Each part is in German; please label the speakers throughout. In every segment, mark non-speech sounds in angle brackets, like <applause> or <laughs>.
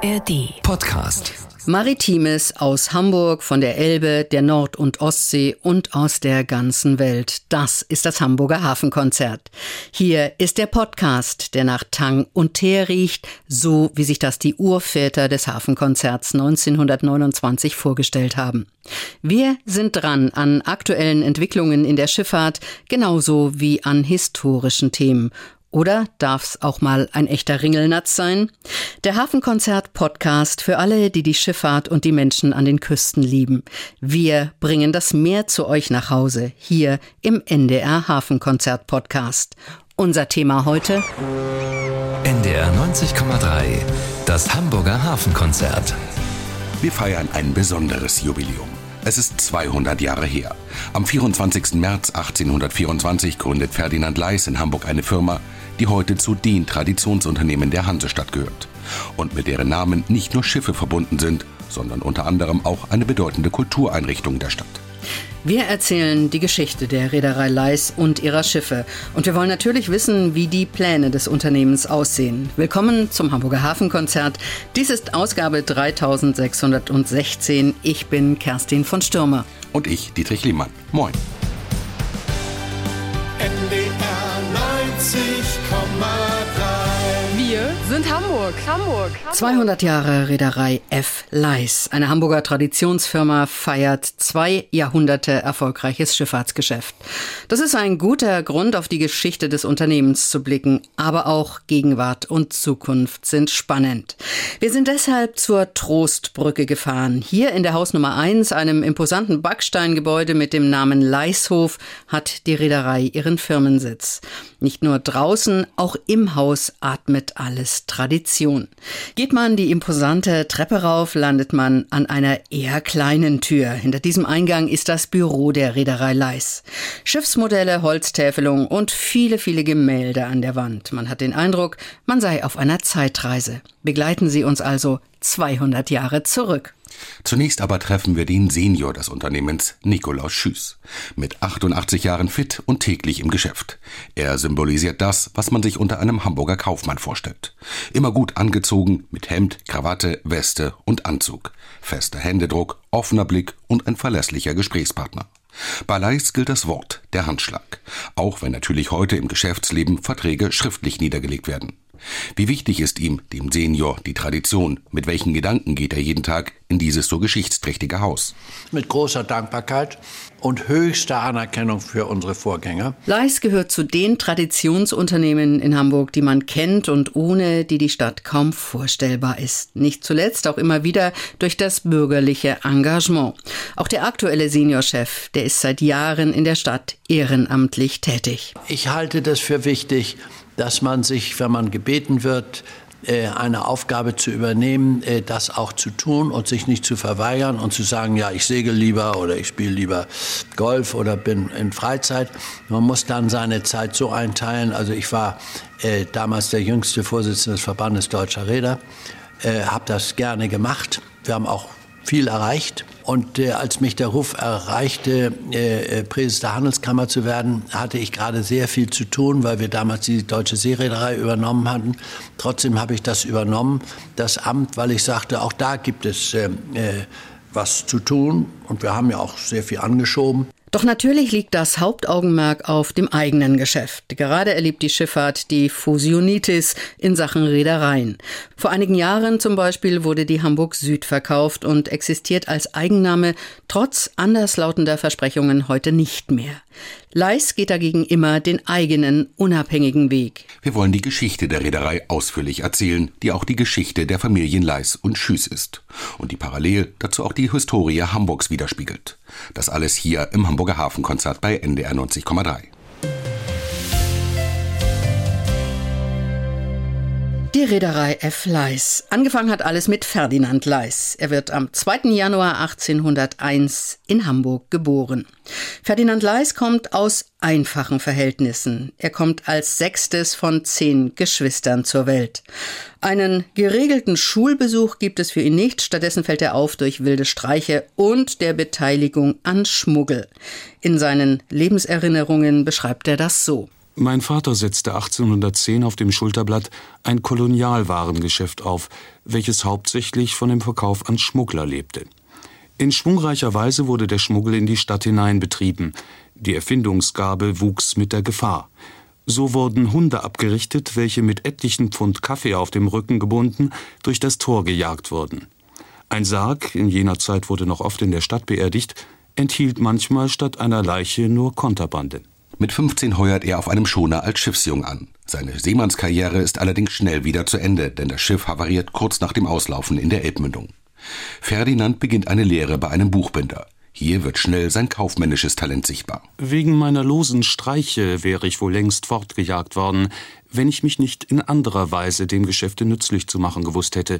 Speaker 1: ARD Podcast.
Speaker 2: Maritimes aus Hamburg, von der Elbe, der Nord- und Ostsee und aus der ganzen Welt. Das ist das Hamburger Hafenkonzert. Hier ist der Podcast, der nach Tang und Teer riecht, so wie sich das die Urväter des Hafenkonzerts 1929 vorgestellt haben. Wir sind dran an aktuellen Entwicklungen in der Schifffahrt, genauso wie an historischen Themen oder darf's auch mal ein echter Ringelnatz sein? Der Hafenkonzert-Podcast für alle, die die Schifffahrt und die Menschen an den Küsten lieben. Wir bringen das Meer zu euch nach Hause, hier im NDR Hafenkonzert-Podcast. Unser Thema heute?
Speaker 1: NDR 90,3, das Hamburger Hafenkonzert.
Speaker 3: Wir feiern ein besonderes Jubiläum. Es ist 200 Jahre her. Am 24. März 1824 gründet Ferdinand Leis in Hamburg eine Firma, die heute zu den Traditionsunternehmen der Hansestadt gehört und mit deren Namen nicht nur Schiffe verbunden sind, sondern unter anderem auch eine bedeutende Kultureinrichtung der Stadt.
Speaker 2: Wir erzählen die Geschichte der Reederei Leis und ihrer Schiffe. Und wir wollen natürlich wissen, wie die Pläne des Unternehmens aussehen. Willkommen zum Hamburger Hafenkonzert. Dies ist Ausgabe 3616. Ich bin Kerstin von Stürmer.
Speaker 3: Und ich, Dietrich Lehmann. Moin.
Speaker 4: sind Hamburg. Hamburg. Hamburg.
Speaker 2: 200 Jahre Reederei F. Leis. Eine Hamburger Traditionsfirma feiert zwei Jahrhunderte erfolgreiches Schifffahrtsgeschäft. Das ist ein guter Grund, auf die Geschichte des Unternehmens zu blicken. Aber auch Gegenwart und Zukunft sind spannend. Wir sind deshalb zur Trostbrücke gefahren. Hier in der Hausnummer 1, einem imposanten Backsteingebäude mit dem Namen Leishof, hat die Reederei ihren Firmensitz. Nicht nur draußen, auch im Haus atmet alles Tradition. Geht man die imposante Treppe rauf, landet man an einer eher kleinen Tür. Hinter diesem Eingang ist das Büro der Reederei Leis. Schiffsmodelle, Holztäfelung und viele, viele Gemälde an der Wand. Man hat den Eindruck, man sei auf einer Zeitreise. Begleiten Sie uns also 200 Jahre zurück.
Speaker 3: Zunächst aber treffen wir den Senior des Unternehmens, Nikolaus Schüß. Mit 88 Jahren fit und täglich im Geschäft. Er symbolisiert das, was man sich unter einem Hamburger Kaufmann vorstellt. Immer gut angezogen, mit Hemd, Krawatte, Weste und Anzug. Fester Händedruck, offener Blick und ein verlässlicher Gesprächspartner. Bei Leis gilt das Wort, der Handschlag. Auch wenn natürlich heute im Geschäftsleben Verträge schriftlich niedergelegt werden. Wie wichtig ist ihm, dem Senior, die Tradition? Mit welchen Gedanken geht er jeden Tag in dieses so geschichtsträchtige Haus?
Speaker 5: Mit großer Dankbarkeit und höchster Anerkennung für unsere Vorgänger.
Speaker 2: Leis gehört zu den Traditionsunternehmen in Hamburg, die man kennt und ohne die die Stadt kaum vorstellbar ist. Nicht zuletzt auch immer wieder durch das bürgerliche Engagement. Auch der aktuelle Seniorchef, der ist seit Jahren in der Stadt ehrenamtlich tätig.
Speaker 5: Ich halte das für wichtig, dass man sich, wenn man gebeten wird, äh, eine Aufgabe zu übernehmen, äh, das auch zu tun und sich nicht zu verweigern und zu sagen, ja, ich segel lieber oder ich spiele lieber Golf oder bin in Freizeit. Man muss dann seine Zeit so einteilen. Also ich war äh, damals der jüngste Vorsitzende des Verbandes Deutscher Räder, habe das gerne gemacht. Wir haben auch viel erreicht. Und äh, als mich der Ruf erreichte, äh, äh, Präses der Handelskammer zu werden, hatte ich gerade sehr viel zu tun, weil wir damals die deutsche Seereederei übernommen hatten. Trotzdem habe ich das übernommen, das Amt, weil ich sagte, auch da gibt es äh, äh was zu tun. Und wir haben ja auch sehr viel angeschoben.
Speaker 2: Doch natürlich liegt das Hauptaugenmerk auf dem eigenen Geschäft. Gerade erlebt die Schifffahrt die Fusionitis in Sachen Reedereien. Vor einigen Jahren zum Beispiel wurde die Hamburg Süd verkauft und existiert als Eigenname trotz anderslautender Versprechungen heute nicht mehr. Leis geht dagegen immer den eigenen, unabhängigen Weg.
Speaker 3: Wir wollen die Geschichte der Reederei ausführlich erzählen, die auch die Geschichte der Familien Leis und Schüß ist. Und die parallel dazu auch die Historie Hamburgs widerspiegelt. Das alles hier im Hamburger Hafenkonzert bei NDR 90,3.
Speaker 2: Die Reederei F. Leis. Angefangen hat alles mit Ferdinand Leis. Er wird am 2. Januar 1801 in Hamburg geboren. Ferdinand Leis kommt aus einfachen Verhältnissen. Er kommt als sechstes von zehn Geschwistern zur Welt. Einen geregelten Schulbesuch gibt es für ihn nicht, stattdessen fällt er auf durch wilde Streiche und der Beteiligung an Schmuggel. In seinen Lebenserinnerungen beschreibt er das so.
Speaker 6: Mein Vater setzte 1810 auf dem Schulterblatt ein Kolonialwarengeschäft auf, welches hauptsächlich von dem Verkauf an Schmuggler lebte. In schwungreicher Weise wurde der Schmuggel in die Stadt hinein betrieben. Die Erfindungsgabe wuchs mit der Gefahr. So wurden Hunde abgerichtet, welche mit etlichen Pfund Kaffee auf dem Rücken gebunden durch das Tor gejagt wurden. Ein Sarg, in jener Zeit wurde noch oft in der Stadt beerdigt, enthielt manchmal statt einer Leiche nur Konterbande.
Speaker 3: Mit 15 heuert er auf einem Schoner als Schiffsjung an. Seine Seemannskarriere ist allerdings schnell wieder zu Ende, denn das Schiff havariert kurz nach dem Auslaufen in der Elbmündung. Ferdinand beginnt eine Lehre bei einem Buchbinder. Hier wird schnell sein kaufmännisches Talent sichtbar.
Speaker 6: Wegen meiner losen Streiche wäre ich wohl längst fortgejagt worden, wenn ich mich nicht in anderer Weise dem Geschäfte nützlich zu machen gewusst hätte.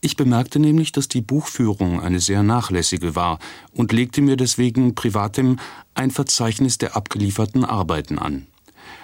Speaker 6: Ich bemerkte nämlich, dass die Buchführung eine sehr nachlässige war und legte mir deswegen privatem ein Verzeichnis der abgelieferten Arbeiten an.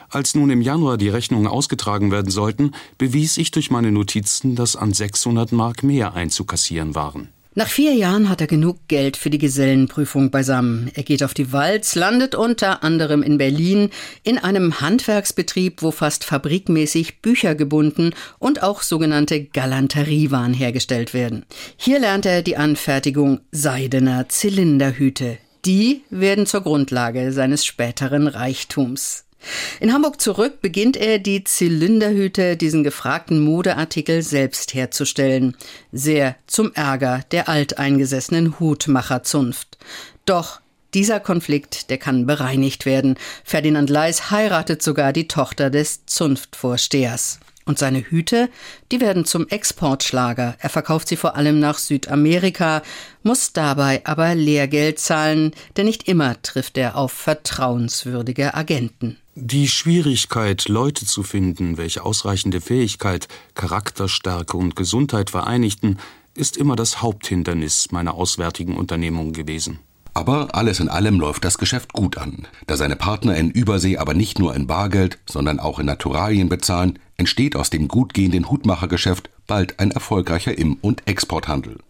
Speaker 6: Als nun im Januar die Rechnungen ausgetragen werden sollten, bewies ich durch meine Notizen, dass an 600 Mark mehr einzukassieren waren.
Speaker 2: Nach vier Jahren hat er genug Geld für die Gesellenprüfung beisammen. Er geht auf die Walz, landet unter anderem in Berlin in einem Handwerksbetrieb, wo fast fabrikmäßig Bücher gebunden und auch sogenannte Galanteriewaren hergestellt werden. Hier lernt er die Anfertigung seidener Zylinderhüte. Die werden zur Grundlage seines späteren Reichtums. In Hamburg zurück beginnt er, die Zylinderhüte, diesen gefragten Modeartikel, selbst herzustellen. Sehr zum Ärger der alteingesessenen Hutmacherzunft. Doch dieser Konflikt, der kann bereinigt werden. Ferdinand Leis heiratet sogar die Tochter des Zunftvorstehers. Und seine Hüte, die werden zum Exportschlager. Er verkauft sie vor allem nach Südamerika, muss dabei aber Lehrgeld zahlen, denn nicht immer trifft er auf vertrauenswürdige Agenten.
Speaker 6: Die Schwierigkeit, Leute zu finden, welche ausreichende Fähigkeit, Charakterstärke und Gesundheit vereinigten, ist immer das Haupthindernis meiner auswärtigen Unternehmung gewesen.
Speaker 3: Aber alles in allem läuft das Geschäft gut an. Da seine Partner in Übersee aber nicht nur in Bargeld, sondern auch in Naturalien bezahlen, entsteht aus dem gut gehenden Hutmachergeschäft bald ein erfolgreicher Im- und Exporthandel.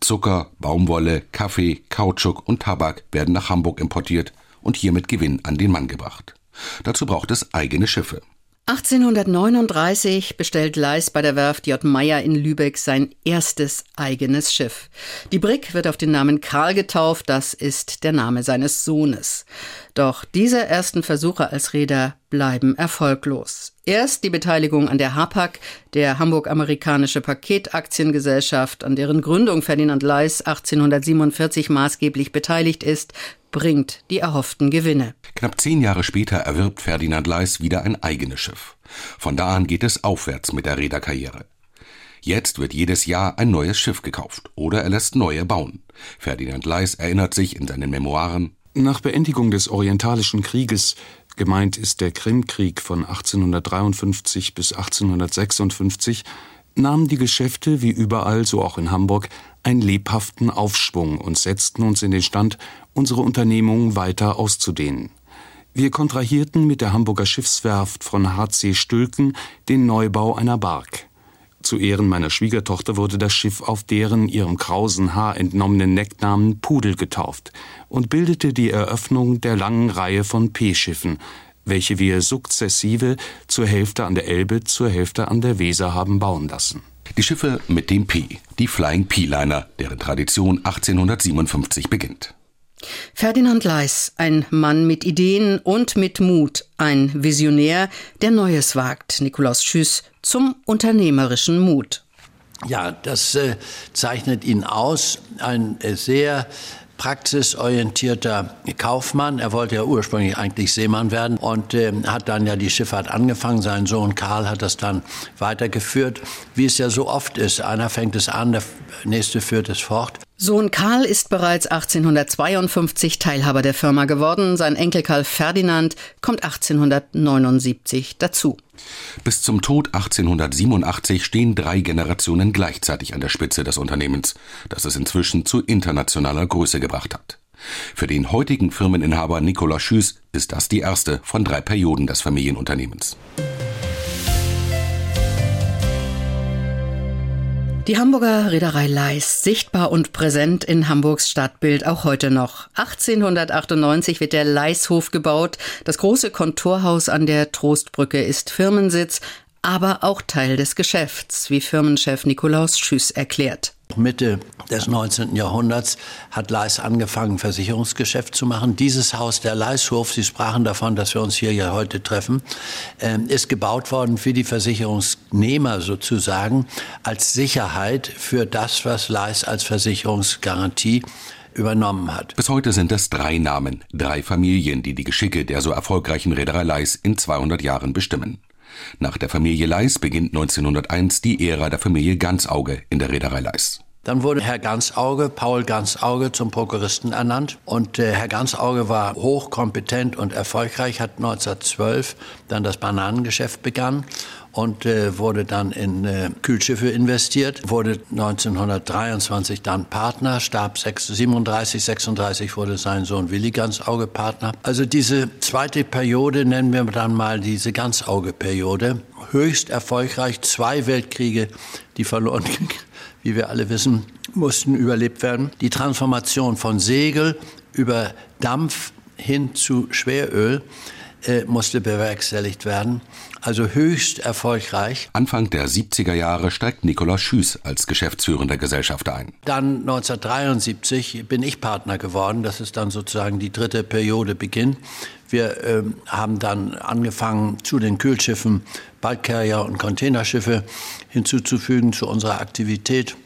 Speaker 3: Zucker, Baumwolle, Kaffee, Kautschuk und Tabak werden nach Hamburg importiert und hiermit Gewinn an den Mann gebracht. Dazu braucht es eigene Schiffe.
Speaker 2: 1839 bestellt Leis bei der Werft J. Meyer in Lübeck sein erstes eigenes Schiff. Die Brick wird auf den Namen Karl getauft, das ist der Name seines Sohnes. Doch diese ersten Versuche als Reeder bleiben erfolglos. Erst die Beteiligung an der HAPAG, der Hamburg-Amerikanische Paketaktiengesellschaft, an deren Gründung Ferdinand Leis 1847 maßgeblich beteiligt ist, bringt die erhofften Gewinne.
Speaker 3: Knapp zehn Jahre später erwirbt Ferdinand Leis wieder ein eigenes Schiff. Von da an geht es aufwärts mit der Reederkarriere. Jetzt wird jedes Jahr ein neues Schiff gekauft oder er lässt neue bauen. Ferdinand Leis erinnert sich in seinen Memoiren
Speaker 6: Nach Beendigung des Orientalischen Krieges, gemeint ist der Krimkrieg von 1853 bis 1856, nahmen die Geschäfte wie überall, so auch in Hamburg, einen lebhaften Aufschwung und setzten uns in den Stand, unsere Unternehmung weiter auszudehnen. Wir kontrahierten mit der Hamburger Schiffswerft von HC Stülken den Neubau einer Bark. Zu Ehren meiner Schwiegertochter wurde das Schiff auf deren ihrem krausen Haar entnommenen Necknamen Pudel getauft und bildete die Eröffnung der langen Reihe von P-Schiffen, welche wir sukzessive zur Hälfte an der Elbe, zur Hälfte an der Weser haben bauen lassen.
Speaker 3: die Schiffe mit dem P, die Flying P-Liner, deren Tradition 1857 beginnt.
Speaker 2: Ferdinand Leis, ein Mann mit Ideen und mit Mut, ein Visionär, der Neues wagt. Nikolaus Schüss zum unternehmerischen Mut.
Speaker 5: Ja, das äh, zeichnet ihn aus. Ein äh, sehr praxisorientierter Kaufmann. Er wollte ja ursprünglich eigentlich Seemann werden und äh, hat dann ja die Schifffahrt angefangen. Sein Sohn Karl hat das dann weitergeführt, wie es ja so oft ist. Einer fängt es an, der nächste führt es fort.
Speaker 2: Sohn Karl ist bereits 1852 Teilhaber der Firma geworden. Sein Enkel Karl Ferdinand kommt 1879 dazu.
Speaker 3: Bis zum Tod 1887 stehen drei Generationen gleichzeitig an der Spitze des Unternehmens, das es inzwischen zu internationaler Größe gebracht hat. Für den heutigen Firmeninhaber Nikolaus Schüß ist das die erste von drei Perioden des Familienunternehmens.
Speaker 2: Die Hamburger Reederei Leis, sichtbar und präsent in Hamburgs Stadtbild auch heute noch. 1898 wird der Leishof gebaut. Das große Kontorhaus an der Trostbrücke ist Firmensitz, aber auch Teil des Geschäfts, wie Firmenchef Nikolaus Schüss erklärt.
Speaker 5: Mitte des 19. Jahrhunderts hat Leis angefangen, Versicherungsgeschäft zu machen. Dieses Haus, der Leishof, Sie sprachen davon, dass wir uns hier ja heute treffen, ähm, ist gebaut worden für die Versicherungsnehmer sozusagen als Sicherheit für das, was Leis als Versicherungsgarantie übernommen hat.
Speaker 3: Bis heute sind es drei Namen, drei Familien, die die Geschicke der so erfolgreichen Reederei Leis in 200 Jahren bestimmen. Nach der Familie Leis beginnt 1901 die Ära der Familie Ganzauge in der Reederei Leis.
Speaker 5: Dann wurde Herr Ganzauge, Paul Ganzauge, zum Prokuristen ernannt. Und äh, Herr Ganzauge war hochkompetent und erfolgreich, hat 1912 dann das Bananengeschäft begann und äh, wurde dann in äh, Kühlschiffe investiert, wurde 1923 dann Partner, starb 6, 37, 36 wurde sein Sohn Willi Ganzauge Partner. Also diese zweite Periode nennen wir dann mal diese Ganzauge-Periode. Höchst erfolgreich, zwei Weltkriege, die verloren, <laughs> wie wir alle wissen, mussten überlebt werden. Die Transformation von Segel über Dampf hin zu Schweröl äh, musste bewerkstelligt werden. Also höchst erfolgreich.
Speaker 3: Anfang der 70er Jahre steigt Nikolaus Schüß als geschäftsführender Gesellschafter ein.
Speaker 5: Dann 1973 bin ich Partner geworden. Das ist dann sozusagen die dritte Periode Beginn. Wir äh, haben dann angefangen, zu den Kühlschiffen Bulkcarrier und Containerschiffe hinzuzufügen zu unserer Aktivität.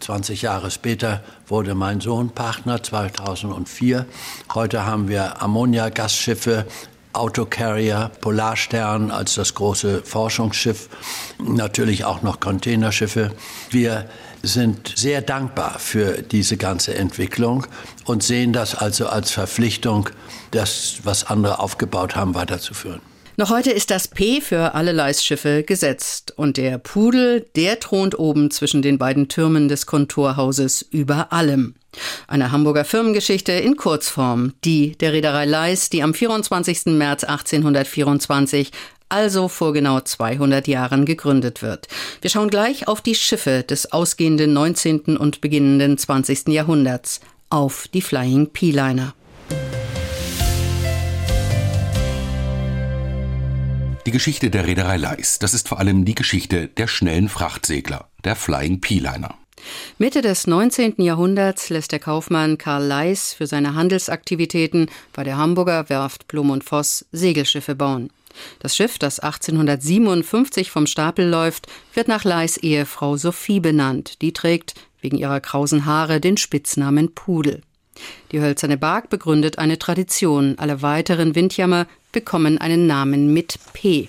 Speaker 5: 20 Jahre später wurde mein Sohn Partner 2004. Heute haben wir Ammonia-Gastschiffe, Autocarrier, Polarstern als das große Forschungsschiff, natürlich auch noch Containerschiffe. Wir sind sehr dankbar für diese ganze Entwicklung und sehen das also als Verpflichtung, das, was andere aufgebaut haben, weiterzuführen.
Speaker 2: Noch heute ist das P für alle Leisschiffe gesetzt und der Pudel, der thront oben zwischen den beiden Türmen des Kontorhauses über allem. Eine Hamburger Firmengeschichte in Kurzform, die der Reederei Leis, die am 24. März 1824 also vor genau 200 Jahren gegründet wird. Wir schauen gleich auf die Schiffe des ausgehenden 19. und beginnenden 20. Jahrhunderts, auf die Flying P-Liner.
Speaker 3: Die Geschichte der Reederei Leis, das ist vor allem die Geschichte der schnellen Frachtsegler, der Flying P-Liner.
Speaker 2: Mitte des 19. Jahrhunderts lässt der Kaufmann Karl Leis für seine Handelsaktivitäten bei der Hamburger Werft Blum und Voss Segelschiffe bauen. Das Schiff, das 1857 vom Stapel läuft, wird nach Leis Ehefrau Sophie benannt. Die trägt wegen ihrer krausen Haare den Spitznamen Pudel. Die hölzerne Bark begründet eine Tradition. Alle weiteren Windjammer bekommen einen Namen mit P.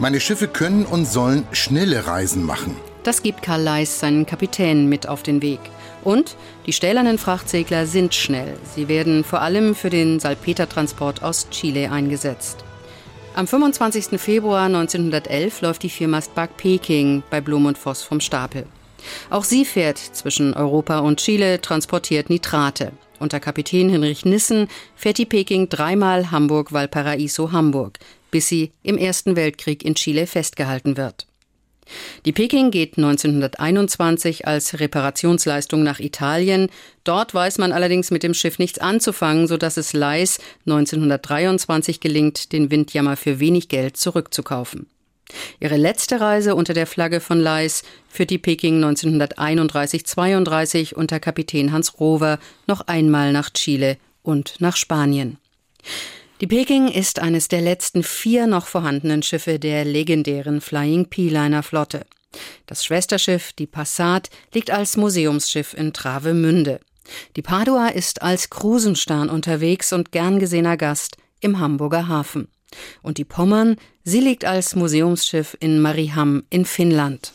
Speaker 7: Meine Schiffe können und sollen schnelle Reisen machen.
Speaker 2: Das gibt Karl Leis seinen Kapitänen mit auf den Weg. Und die stählernen Frachtsegler sind schnell. Sie werden vor allem für den Salpetertransport aus Chile eingesetzt. Am 25. Februar 1911 läuft die Firma Peking bei Blum und Voss vom Stapel. Auch sie fährt zwischen Europa und Chile, transportiert Nitrate. Unter Kapitän Hinrich Nissen fährt die Peking dreimal Hamburg-Valparaiso-Hamburg bis sie im Ersten Weltkrieg in Chile festgehalten wird. Die Peking geht 1921 als Reparationsleistung nach Italien. Dort weiß man allerdings mit dem Schiff nichts anzufangen, sodass es Leis 1923 gelingt, den Windjammer für wenig Geld zurückzukaufen. Ihre letzte Reise unter der Flagge von Leis führt die Peking 1931-32 unter Kapitän Hans Rover noch einmal nach Chile und nach Spanien. Die Peking ist eines der letzten vier noch vorhandenen Schiffe der legendären Flying P-Liner Flotte. Das Schwesterschiff, die Passat, liegt als Museumsschiff in Travemünde. Die Padua ist als Krusenstern unterwegs und gern gesehener Gast im Hamburger Hafen. Und die Pommern, sie liegt als Museumsschiff in Mariehamn in Finnland.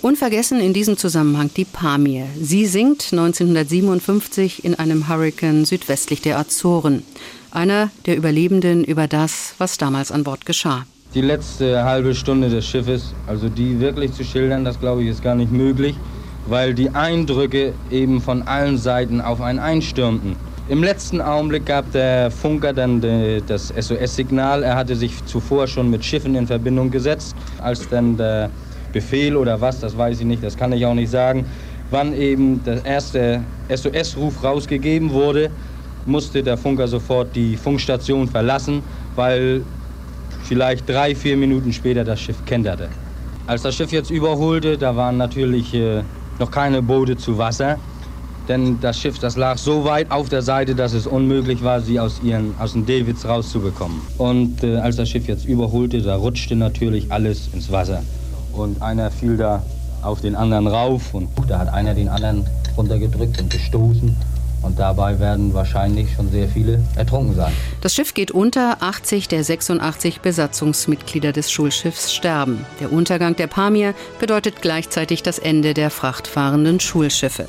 Speaker 2: Unvergessen in diesem Zusammenhang die Pamir. Sie sinkt 1957 in einem Hurrikan südwestlich der Azoren einer der Überlebenden über das, was damals an Bord geschah.
Speaker 8: Die letzte halbe Stunde des Schiffes, also die wirklich zu schildern, das glaube ich ist gar nicht möglich, weil die Eindrücke eben von allen Seiten auf einen einstürmten. Im letzten Augenblick gab der Funker dann das SOS-Signal. Er hatte sich zuvor schon mit Schiffen in Verbindung gesetzt. Als dann der Befehl oder was, das weiß ich nicht, das kann ich auch nicht sagen, wann eben der erste SOS-Ruf rausgegeben wurde, musste der Funker sofort die Funkstation verlassen, weil vielleicht drei, vier Minuten später das Schiff kenterte. Als das Schiff jetzt überholte, da waren natürlich äh, noch keine Boote zu Wasser denn das Schiff, das lag so weit auf der Seite, dass es unmöglich war, sie aus, ihren, aus den Davids rauszubekommen. Und äh, als das Schiff jetzt überholte, da rutschte natürlich alles ins Wasser. Und einer fiel da auf den anderen rauf und da hat einer den anderen runtergedrückt und gestoßen. Und dabei werden wahrscheinlich schon sehr viele ertrunken sein.
Speaker 2: Das Schiff geht unter, 80 der 86 Besatzungsmitglieder des Schulschiffs sterben. Der Untergang der Pamir bedeutet gleichzeitig das Ende der frachtfahrenden Schulschiffe.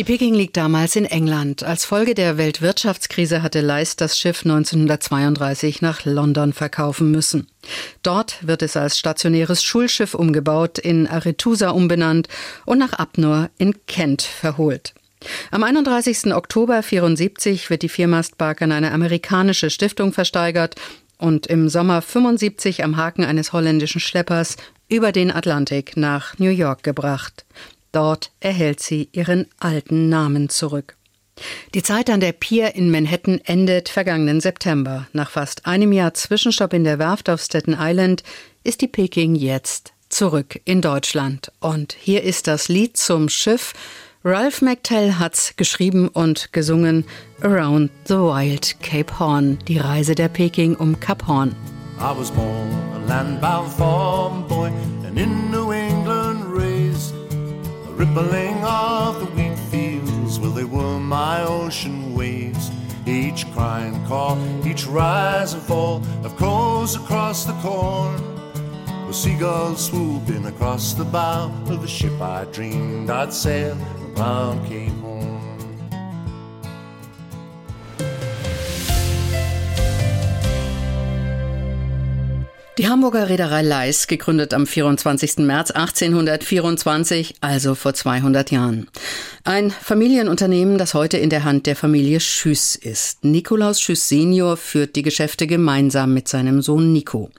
Speaker 2: Die Peking liegt damals in England. Als Folge der Weltwirtschaftskrise hatte Leist das Schiff 1932 nach London verkaufen müssen. Dort wird es als stationäres Schulschiff umgebaut, in Arethusa umbenannt und nach Abnor in Kent verholt. Am 31. Oktober 74 wird die Viermastbark an eine amerikanische Stiftung versteigert und im Sommer 75 am Haken eines holländischen Schleppers über den Atlantik nach New York gebracht. Dort erhält sie ihren alten Namen zurück. Die Zeit an der Pier in Manhattan endet vergangenen September. Nach fast einem Jahr Zwischenstopp in der Werft auf Staten Island ist die Peking jetzt zurück in Deutschland. Und hier ist das Lied zum Schiff. Ralph McTell hat's geschrieben und gesungen Around the Wild Cape Horn, die Reise der Peking um Kap Horn. I was born a landbound farm boy and in New rippling of the wheat fields, well, they were my ocean waves. Each crying call, each rise and fall of crows across the corn. With seagulls swooping across the bow of the ship I dreamed I'd sail around Cape Die Hamburger Reederei Leis, gegründet am 24. März 1824, also vor 200 Jahren. Ein Familienunternehmen, das heute in der Hand der Familie Schüss ist. Nikolaus Schüss Senior führt die Geschäfte gemeinsam mit seinem Sohn Nico.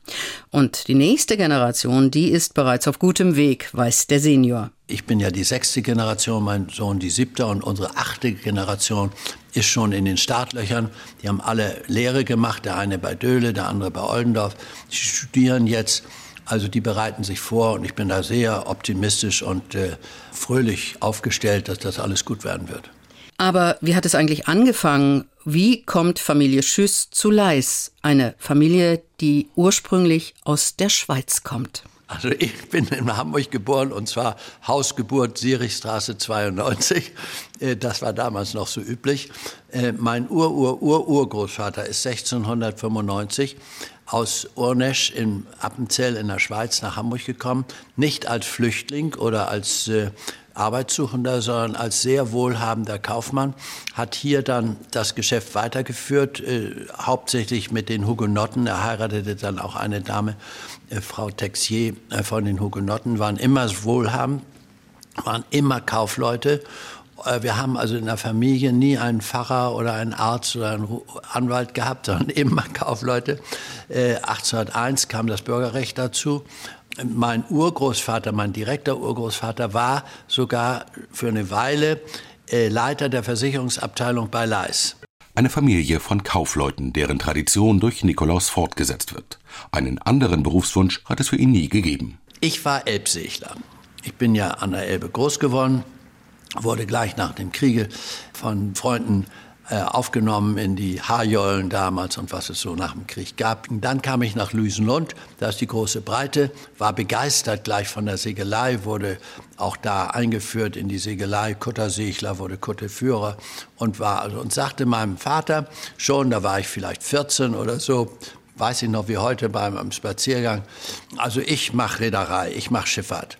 Speaker 2: Und die nächste Generation, die ist bereits auf gutem Weg, weiß der Senior.
Speaker 5: Ich bin ja die sechste Generation, mein Sohn die siebte und unsere achte Generation ist schon in den Startlöchern. Die haben alle Lehre gemacht, der eine bei Döhle, der andere bei Oldendorf. Die studieren jetzt. Also die bereiten sich vor und ich bin da sehr optimistisch und äh, fröhlich aufgestellt, dass das alles gut werden wird.
Speaker 2: Aber wie hat es eigentlich angefangen? Wie kommt Familie Schüss zu Leis? Eine Familie, die ursprünglich aus der Schweiz kommt.
Speaker 5: Also ich bin in Hamburg geboren und zwar Hausgeburt Sierichstraße 92. Äh, das war damals noch so üblich. Äh, mein Ur-Ur-Ur-Urgroßvater ist 1695 aus Urnesch in Appenzell in der Schweiz nach Hamburg gekommen. Nicht als Flüchtling oder als äh, Arbeitssuchender, sondern als sehr wohlhabender Kaufmann, hat hier dann das Geschäft weitergeführt, äh, hauptsächlich mit den Hugenotten. Er heiratete dann auch eine Dame, äh, Frau Texier äh, von den Hugenotten, waren immer wohlhabend, waren immer Kaufleute. Äh, wir haben also in der Familie nie einen Pfarrer oder einen Arzt oder einen Anwalt gehabt, sondern <laughs> immer Kaufleute. 1801 kam das Bürgerrecht dazu mein Urgroßvater, mein direkter Urgroßvater war sogar für eine Weile Leiter der Versicherungsabteilung bei Leis.
Speaker 3: Eine Familie von Kaufleuten, deren Tradition durch Nikolaus fortgesetzt wird. Einen anderen Berufswunsch hat es für ihn nie gegeben.
Speaker 5: Ich war Elbsegler. Ich bin ja an der Elbe groß geworden, wurde gleich nach dem Kriege von Freunden äh, aufgenommen in die Haarjollen damals und was es so nach dem Krieg gab. Und dann kam ich nach Lüsenlund, da ist die große Breite, war begeistert gleich von der Segelei, wurde auch da eingeführt in die Segelei, Kuttersegler, wurde Kutterführer und war also, und sagte meinem Vater schon, da war ich vielleicht 14 oder so, weiß ich noch wie heute beim Spaziergang, also ich mache Reederei, ich mache Schifffahrt.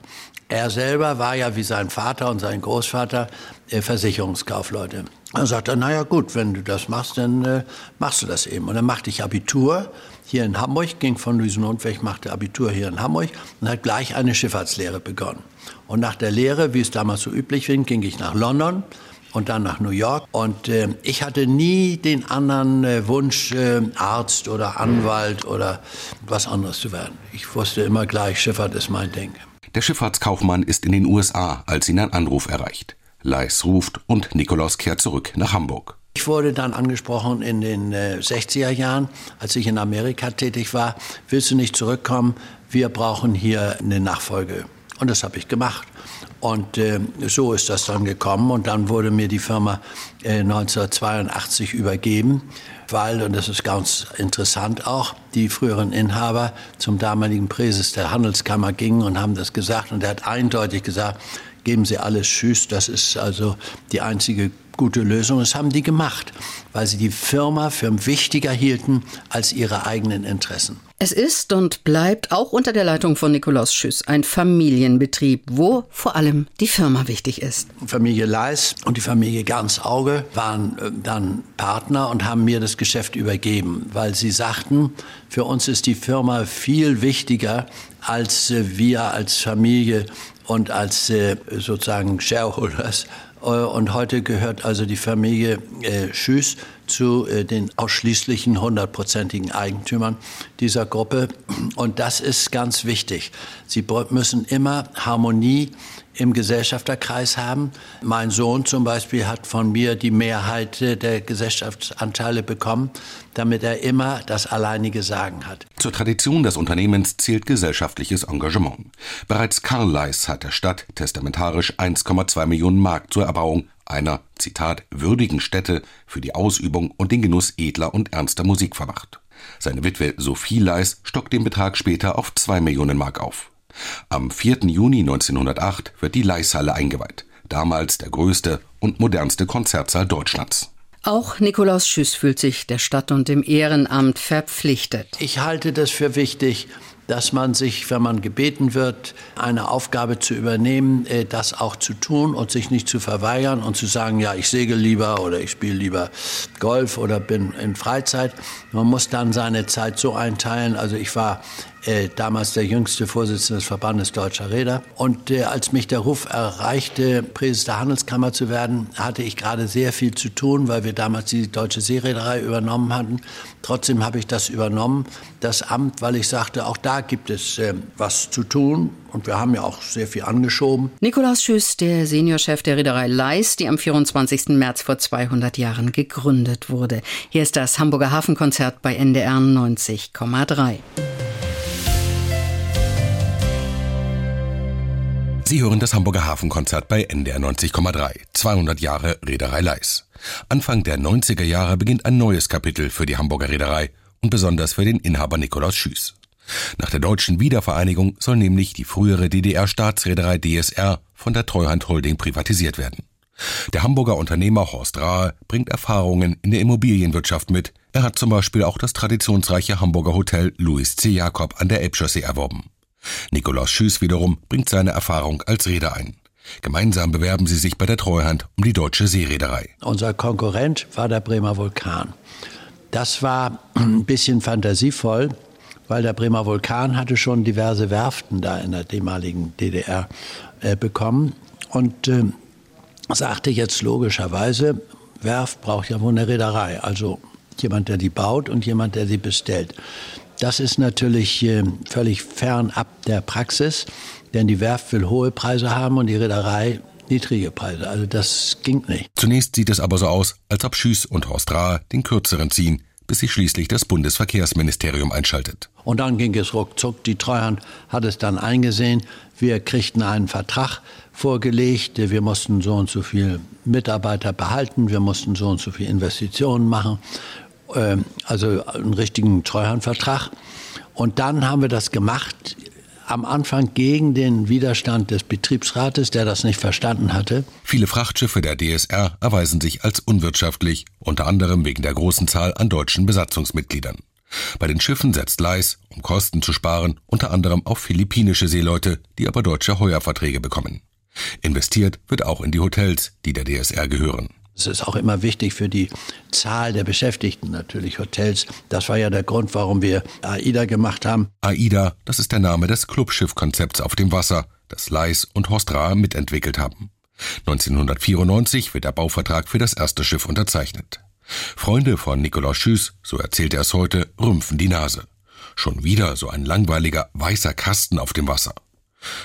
Speaker 5: Er selber war ja wie sein Vater und sein Großvater äh, Versicherungskaufleute. Dann sagt er, naja gut, wenn du das machst, dann äh, machst du das eben. Und dann machte ich Abitur hier in Hamburg, ging von Lüsenhund weg, machte Abitur hier in Hamburg und hat gleich eine Schifffahrtslehre begonnen. Und nach der Lehre, wie es damals so üblich war, ging ich nach London und dann nach New York. Und äh, ich hatte nie den anderen äh, Wunsch, äh, Arzt oder Anwalt oder was anderes zu werden. Ich wusste immer gleich, Schifffahrt ist mein Ding.
Speaker 3: Der Schifffahrtskaufmann ist in den USA, als ihn ein Anruf erreicht. Leis ruft und Nikolaus kehrt zurück nach Hamburg.
Speaker 5: Ich wurde dann angesprochen in den äh, 60er Jahren, als ich in Amerika tätig war. Willst du nicht zurückkommen? Wir brauchen hier eine Nachfolge. Und das habe ich gemacht. Und äh, so ist das dann gekommen. Und dann wurde mir die Firma äh, 1982 übergeben, weil, und das ist ganz interessant auch, die früheren Inhaber zum damaligen Präses der Handelskammer gingen und haben das gesagt. Und er hat eindeutig gesagt, geben Sie alles Tschüss, das ist also die einzige gute Lösung. Das haben die gemacht, weil sie die Firma für wichtiger hielten als ihre eigenen Interessen.
Speaker 2: Es ist und bleibt auch unter der Leitung von Nikolaus Schüss ein Familienbetrieb, wo vor allem die Firma wichtig ist.
Speaker 5: Familie Leis und die Familie Garnsauge waren äh, dann Partner und haben mir das Geschäft übergeben, weil sie sagten, für uns ist die Firma viel wichtiger als äh, wir als Familie und als äh, sozusagen Shareholders und heute gehört also die Familie Schüß zu äh, den ausschließlichen hundertprozentigen Eigentümern dieser Gruppe. Und das ist ganz wichtig. Sie müssen immer Harmonie im Gesellschafterkreis haben. Mein Sohn zum Beispiel hat von mir die Mehrheit der Gesellschaftsanteile bekommen, damit er immer das alleinige Sagen hat.
Speaker 3: Zur Tradition des Unternehmens zählt gesellschaftliches Engagement. Bereits Karl Leis hat der Stadt testamentarisch 1,2 Millionen Mark zur Erbauung einer, Zitat, würdigen Stätte für die Ausübung und den Genuss edler und ernster Musik vermacht. Seine Witwe Sophie Leis stockt den Betrag später auf 2 Millionen Mark auf. Am 4. Juni 1908 wird die Leishalle eingeweiht, damals der größte und modernste Konzertsaal Deutschlands.
Speaker 2: Auch Nikolaus Schüss fühlt sich der Stadt und dem Ehrenamt verpflichtet.
Speaker 5: Ich halte das für wichtig, dass man sich, wenn man gebeten wird, eine Aufgabe zu übernehmen, äh, das auch zu tun und sich nicht zu verweigern und zu sagen, ja, ich segel lieber oder ich spiele lieber Golf oder bin in Freizeit. Man muss dann seine Zeit so einteilen. Also ich war äh, damals der jüngste Vorsitzende des Verbandes Deutscher Räder. Und äh, als mich der Ruf erreichte, Präses der Handelskammer zu werden, hatte ich gerade sehr viel zu tun, weil wir damals die Deutsche Seereederei übernommen hatten. Trotzdem habe ich das übernommen, das Amt, weil ich sagte, auch da gibt es äh, was zu tun. Und wir haben ja auch sehr viel angeschoben.
Speaker 2: Nikolaus Schüss, der Seniorchef der Reederei Leis, die am 24. März vor 200 Jahren gegründet wurde. Hier ist das Hamburger Hafenkonzert bei NDR 90,3.
Speaker 3: Sie hören das Hamburger Hafenkonzert bei NDR 90,3. 200 Jahre Reederei Leis. Anfang der 90er Jahre beginnt ein neues Kapitel für die Hamburger Reederei und besonders für den Inhaber Nikolaus Schüß. Nach der deutschen Wiedervereinigung soll nämlich die frühere DDR-Staatsreederei DSR von der Treuhand Holding privatisiert werden. Der Hamburger Unternehmer Horst Rahe bringt Erfahrungen in der Immobilienwirtschaft mit. Er hat zum Beispiel auch das traditionsreiche Hamburger Hotel Louis C. Jakob an der Elbchaussee erworben. Nikolaus Schüß wiederum bringt seine Erfahrung als Reeder ein. Gemeinsam bewerben sie sich bei der Treuhand um die deutsche Seereederei.
Speaker 5: Unser Konkurrent war der Bremer Vulkan. Das war ein bisschen fantasievoll, weil der Bremer Vulkan hatte schon diverse Werften da in der ehemaligen DDR äh, bekommen und äh, sagte jetzt logischerweise, Werft braucht ja wohl eine Reederei, also jemand, der die baut und jemand, der sie bestellt. Das ist natürlich äh, völlig fernab der Praxis, denn die Werft will hohe Preise haben und die Reederei niedrige Preise. Also das ging nicht.
Speaker 3: Zunächst sieht es aber so aus, als ob Schüß und Horst Rahe den kürzeren ziehen, bis sich schließlich das Bundesverkehrsministerium einschaltet.
Speaker 5: Und dann ging es ruckzuck. Die Treuhand hat es dann eingesehen. Wir kriegten einen Vertrag vorgelegt. Wir mussten so und so viel Mitarbeiter behalten. Wir mussten so und so viel Investitionen machen. Ähm, also einen richtigen Treuhandvertrag. Und dann haben wir das gemacht, am Anfang gegen den Widerstand des Betriebsrates, der das nicht verstanden hatte.
Speaker 3: Viele Frachtschiffe der DSR erweisen sich als unwirtschaftlich, unter anderem wegen der großen Zahl an deutschen Besatzungsmitgliedern. Bei den Schiffen setzt Leis, um Kosten zu sparen, unter anderem auf philippinische Seeleute, die aber deutsche Heuerverträge bekommen. Investiert wird auch in die Hotels, die der DSR gehören.
Speaker 5: Es ist auch immer wichtig für die Zahl der Beschäftigten natürlich, Hotels. Das war ja der Grund, warum wir AIDA gemacht haben.
Speaker 3: AIDA, das ist der Name des Clubschiffkonzepts auf dem Wasser, das Leis und Horst Rahe mitentwickelt haben. 1994 wird der Bauvertrag für das erste Schiff unterzeichnet. Freunde von Nikolaus Schüß, so erzählt er es heute, rümpfen die Nase. Schon wieder so ein langweiliger weißer Kasten auf dem Wasser.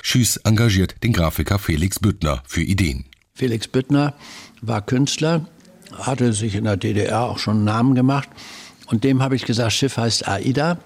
Speaker 3: Schüß engagiert den Grafiker Felix Büttner für Ideen.
Speaker 5: Felix Büttner war Künstler, hatte sich in der DDR auch schon einen Namen gemacht. Und dem habe ich gesagt, Schiff heißt AIDA,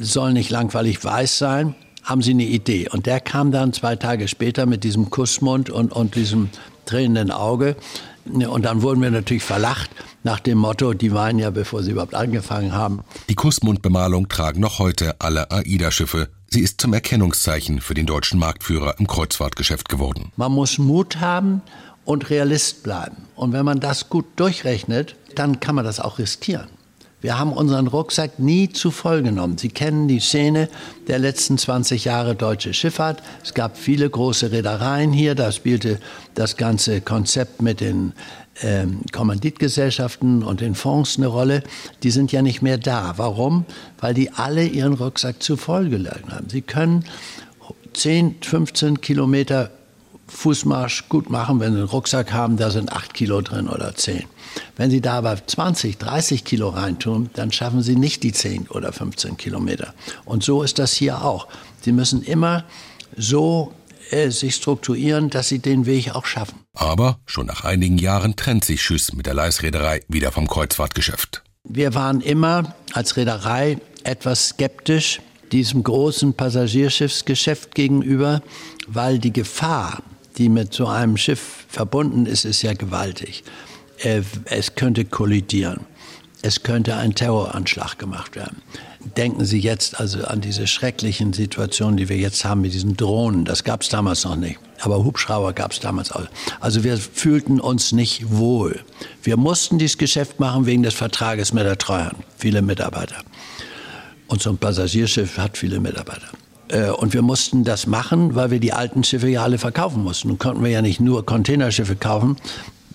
Speaker 5: soll nicht langweilig weiß sein. Haben Sie eine Idee? Und der kam dann zwei Tage später mit diesem Kussmund und, und diesem tränenden Auge. Und dann wurden wir natürlich verlacht nach dem Motto, die weinen ja, bevor sie überhaupt angefangen haben.
Speaker 3: Die Kussmundbemalung tragen noch heute alle AIDA-Schiffe. Sie ist zum Erkennungszeichen für den deutschen Marktführer im Kreuzfahrtgeschäft geworden.
Speaker 5: Man muss Mut haben und Realist bleiben. Und wenn man das gut durchrechnet, dann kann man das auch riskieren. Wir haben unseren Rucksack nie zu voll genommen. Sie kennen die Szene der letzten 20 Jahre deutsche Schifffahrt. Es gab viele große Reedereien hier. Da spielte das ganze Konzept mit den ähm, Kommanditgesellschaften und den Fonds eine Rolle. Die sind ja nicht mehr da. Warum? Weil die alle ihren Rucksack zu voll gelegt haben. Sie können 10, 15 Kilometer Fußmarsch gut machen, wenn Sie einen Rucksack haben, da sind 8 Kilo drin oder 10. Wenn Sie da aber 20, 30 Kilo reintun, dann schaffen Sie nicht die 10 oder 15 Kilometer. Und so ist das hier auch. Sie müssen immer so äh, sich strukturieren, dass Sie den Weg auch schaffen.
Speaker 3: Aber schon nach einigen Jahren trennt sich Schüss mit der Leisreederei wieder vom Kreuzfahrtgeschäft.
Speaker 5: Wir waren immer als Reederei etwas skeptisch diesem großen Passagierschiffsgeschäft gegenüber, weil die Gefahr, die mit so einem Schiff verbunden ist, ist ja gewaltig. Äh, es könnte kollidieren. Es könnte ein Terroranschlag gemacht werden. Denken Sie jetzt also an diese schrecklichen Situationen, die wir jetzt haben mit diesen Drohnen. Das gab es damals noch nicht. Aber Hubschrauber gab es damals auch. Also wir fühlten uns nicht wohl. Wir mussten dieses Geschäft machen wegen des Vertrages mit der Treuhand. Viele Mitarbeiter. Und so ein Passagierschiff hat viele Mitarbeiter. Äh, und wir mussten das machen, weil wir die alten Schiffe ja alle verkaufen mussten. Nun konnten wir ja nicht nur Containerschiffe kaufen,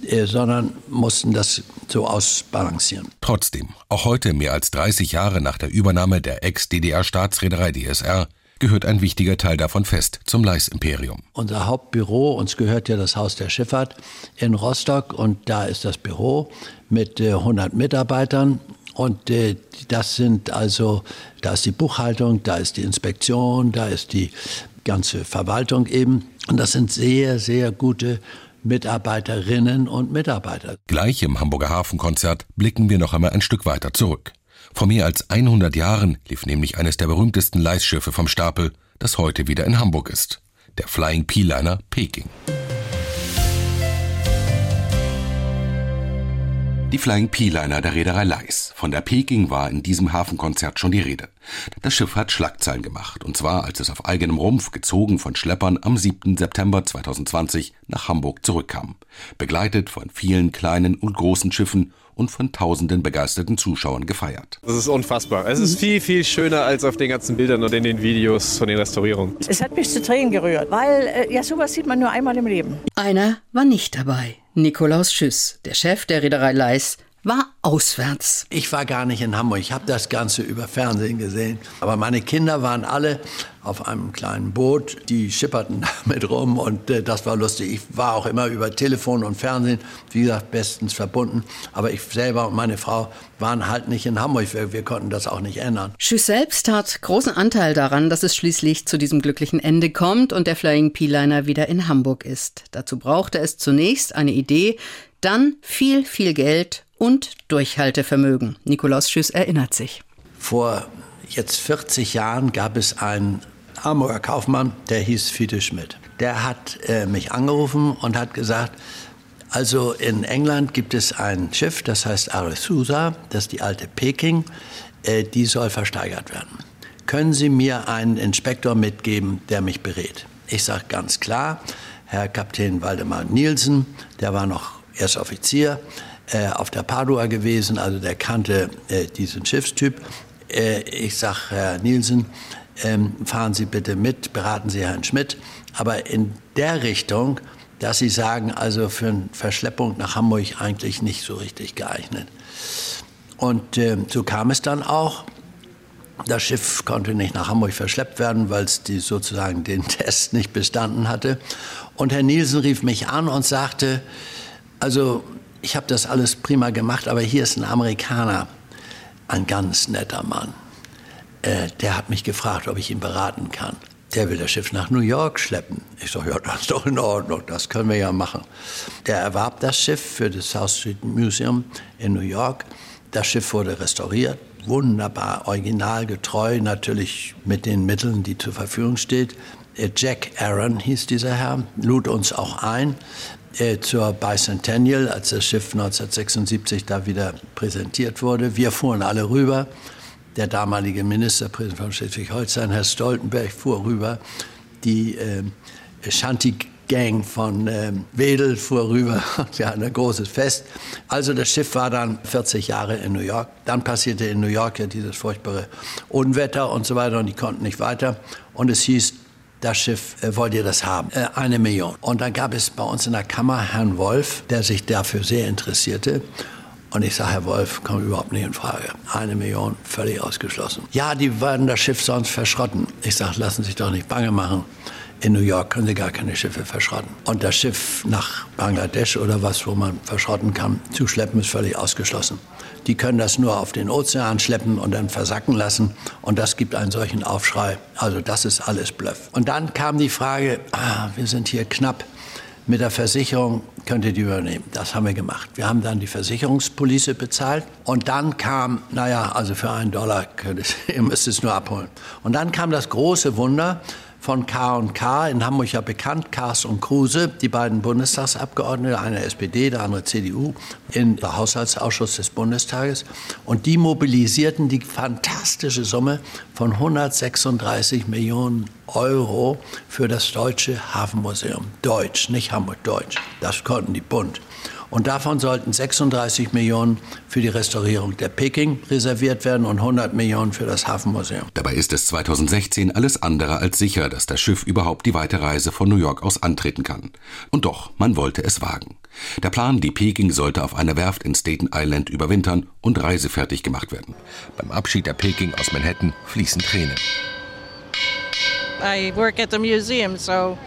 Speaker 5: äh, sondern mussten das so ausbalancieren.
Speaker 3: Trotzdem, auch heute, mehr als 30 Jahre nach der Übernahme der Ex-DDR-Staatsreederei DSR, gehört ein wichtiger Teil davon fest zum Leis-Imperium.
Speaker 5: Unser Hauptbüro, uns gehört ja das Haus der Schifffahrt in Rostock und da ist das Büro mit 100 äh, Mitarbeitern und äh, das sind also, da ist die Buchhaltung, da ist die Inspektion, da ist die ganze Verwaltung eben. Und das sind sehr, sehr gute Mitarbeiterinnen und Mitarbeiter.
Speaker 3: Gleich im Hamburger Hafenkonzert blicken wir noch einmal ein Stück weiter zurück. Vor mehr als 100 Jahren lief nämlich eines der berühmtesten Leisschiffe vom Stapel, das heute wieder in Hamburg ist. Der Flying P-Liner Peking. Die Flying P-Liner der Reederei Leis. Von der Peking war in diesem Hafenkonzert schon die Rede. Das Schiff hat Schlagzeilen gemacht, und zwar als es auf eigenem Rumpf, gezogen von Schleppern, am 7. September 2020 nach Hamburg zurückkam. Begleitet von vielen kleinen und großen Schiffen und von tausenden begeisterten Zuschauern gefeiert.
Speaker 9: Das ist unfassbar. Es ist viel, viel schöner als auf den ganzen Bildern und in den Videos von den Restaurierungen.
Speaker 10: Es hat mich zu Tränen gerührt, weil äh, ja sowas sieht man nur einmal im Leben.
Speaker 2: Einer war nicht dabei. Nikolaus Schüss, der Chef der Reederei Leis, war auswärts.
Speaker 5: Ich war gar nicht in Hamburg. Ich habe das Ganze über Fernsehen gesehen. Aber meine Kinder waren alle auf einem kleinen Boot. Die schipperten <laughs> damit rum und äh, das war lustig. Ich war auch immer über Telefon und Fernsehen, wie gesagt, bestens verbunden. Aber ich selber und meine Frau waren halt nicht in Hamburg. Wir, wir konnten das auch nicht ändern.
Speaker 2: Schüss selbst hat großen Anteil daran, dass es schließlich zu diesem glücklichen Ende kommt und der Flying P-Liner wieder in Hamburg ist. Dazu brauchte es zunächst eine Idee, dann viel, viel Geld und Durchhaltevermögen. Nikolaus Schüss erinnert sich.
Speaker 5: Vor jetzt 40 Jahren gab es einen Hamburger Kaufmann, der hieß Fiete Schmidt. Der hat äh, mich angerufen und hat gesagt, also in England gibt es ein Schiff, das heißt Arethusa, das ist die alte Peking, äh, die soll versteigert werden. Können Sie mir einen Inspektor mitgeben, der mich berät? Ich sage ganz klar, Herr Kapitän Waldemar Nielsen, der war noch erst Offizier, äh, auf der Padua gewesen, also der kannte äh, diesen Schiffstyp. Äh, ich sage, Herr Nielsen, ähm, fahren Sie bitte mit, beraten Sie Herrn Schmidt. Aber in der Richtung dass sie sagen, also für eine Verschleppung nach Hamburg eigentlich nicht so richtig geeignet. Und äh, so kam es dann auch. Das Schiff konnte nicht nach Hamburg verschleppt werden, weil es sozusagen den <laughs> Test nicht bestanden hatte. Und Herr Nielsen rief mich an und sagte, also ich habe das alles prima gemacht, aber hier ist ein Amerikaner, ein ganz netter Mann. Äh, der hat mich gefragt, ob ich ihn beraten kann. Der will das Schiff nach New York schleppen. Ich sage, ja, das ist doch in Ordnung, das können wir ja machen. Der erwarb das Schiff für das South Street Museum in New York. Das Schiff wurde restauriert, wunderbar, originalgetreu, natürlich mit den Mitteln, die zur Verfügung steht. Äh, Jack Aaron hieß dieser Herr, lud uns auch ein äh, zur Bicentennial, als das Schiff 1976 da wieder präsentiert wurde. Wir fuhren alle rüber. Der damalige Ministerpräsident von Schleswig-Holstein, Herr Stoltenberg, fuhr rüber. Die äh, Shanti Gang von äh, Wedel fuhr rüber. <laughs> Wir hatten ein großes Fest. Also das Schiff war dann 40 Jahre in New York. Dann passierte in New York ja dieses furchtbare Unwetter und so weiter und die konnten nicht weiter. Und es hieß, das Schiff, äh, wollt ihr das haben? Äh, eine Million. Und dann gab es bei uns in der Kammer Herrn Wolf, der sich dafür sehr interessierte. Und ich sage, Herr Wolf, kommt überhaupt nicht in Frage. Eine Million, völlig ausgeschlossen. Ja, die werden das Schiff sonst verschrotten. Ich sage, lassen Sie sich doch nicht bange machen. In New York können Sie gar keine Schiffe verschrotten. Und das Schiff nach Bangladesch oder was, wo man verschrotten kann, zu schleppen, ist völlig ausgeschlossen. Die können das nur auf den Ozean schleppen und dann versacken lassen. Und das gibt einen solchen Aufschrei. Also das ist alles Bluff. Und dann kam die Frage, ah, wir sind hier knapp mit der Versicherung, könnt ihr die übernehmen. Das haben wir gemacht. Wir haben dann die Versicherungspolice bezahlt. Und dann kam, naja, also für einen Dollar, <laughs> ihr müsst es nur abholen. Und dann kam das große Wunder, von K&K, in Hamburg ja bekannt, Kars und Kruse, die beiden Bundestagsabgeordnete, eine SPD, der andere CDU, im Haushaltsausschuss des Bundestages. Und die mobilisierten die fantastische Summe von 136 Millionen Euro für das Deutsche Hafenmuseum. Deutsch, nicht Hamburg, Deutsch. Das konnten die Bund. Und davon sollten 36 Millionen für die Restaurierung der Peking reserviert werden und 100 Millionen für das Hafenmuseum.
Speaker 3: Dabei ist es 2016 alles andere als sicher, dass das Schiff überhaupt die weite Reise von New York aus antreten kann. Und doch, man wollte es wagen. Der Plan, die Peking sollte auf einer Werft in Staten Island überwintern und reisefertig gemacht werden. Beim Abschied der Peking aus Manhattan fließen Tränen.
Speaker 11: I work at the museum, so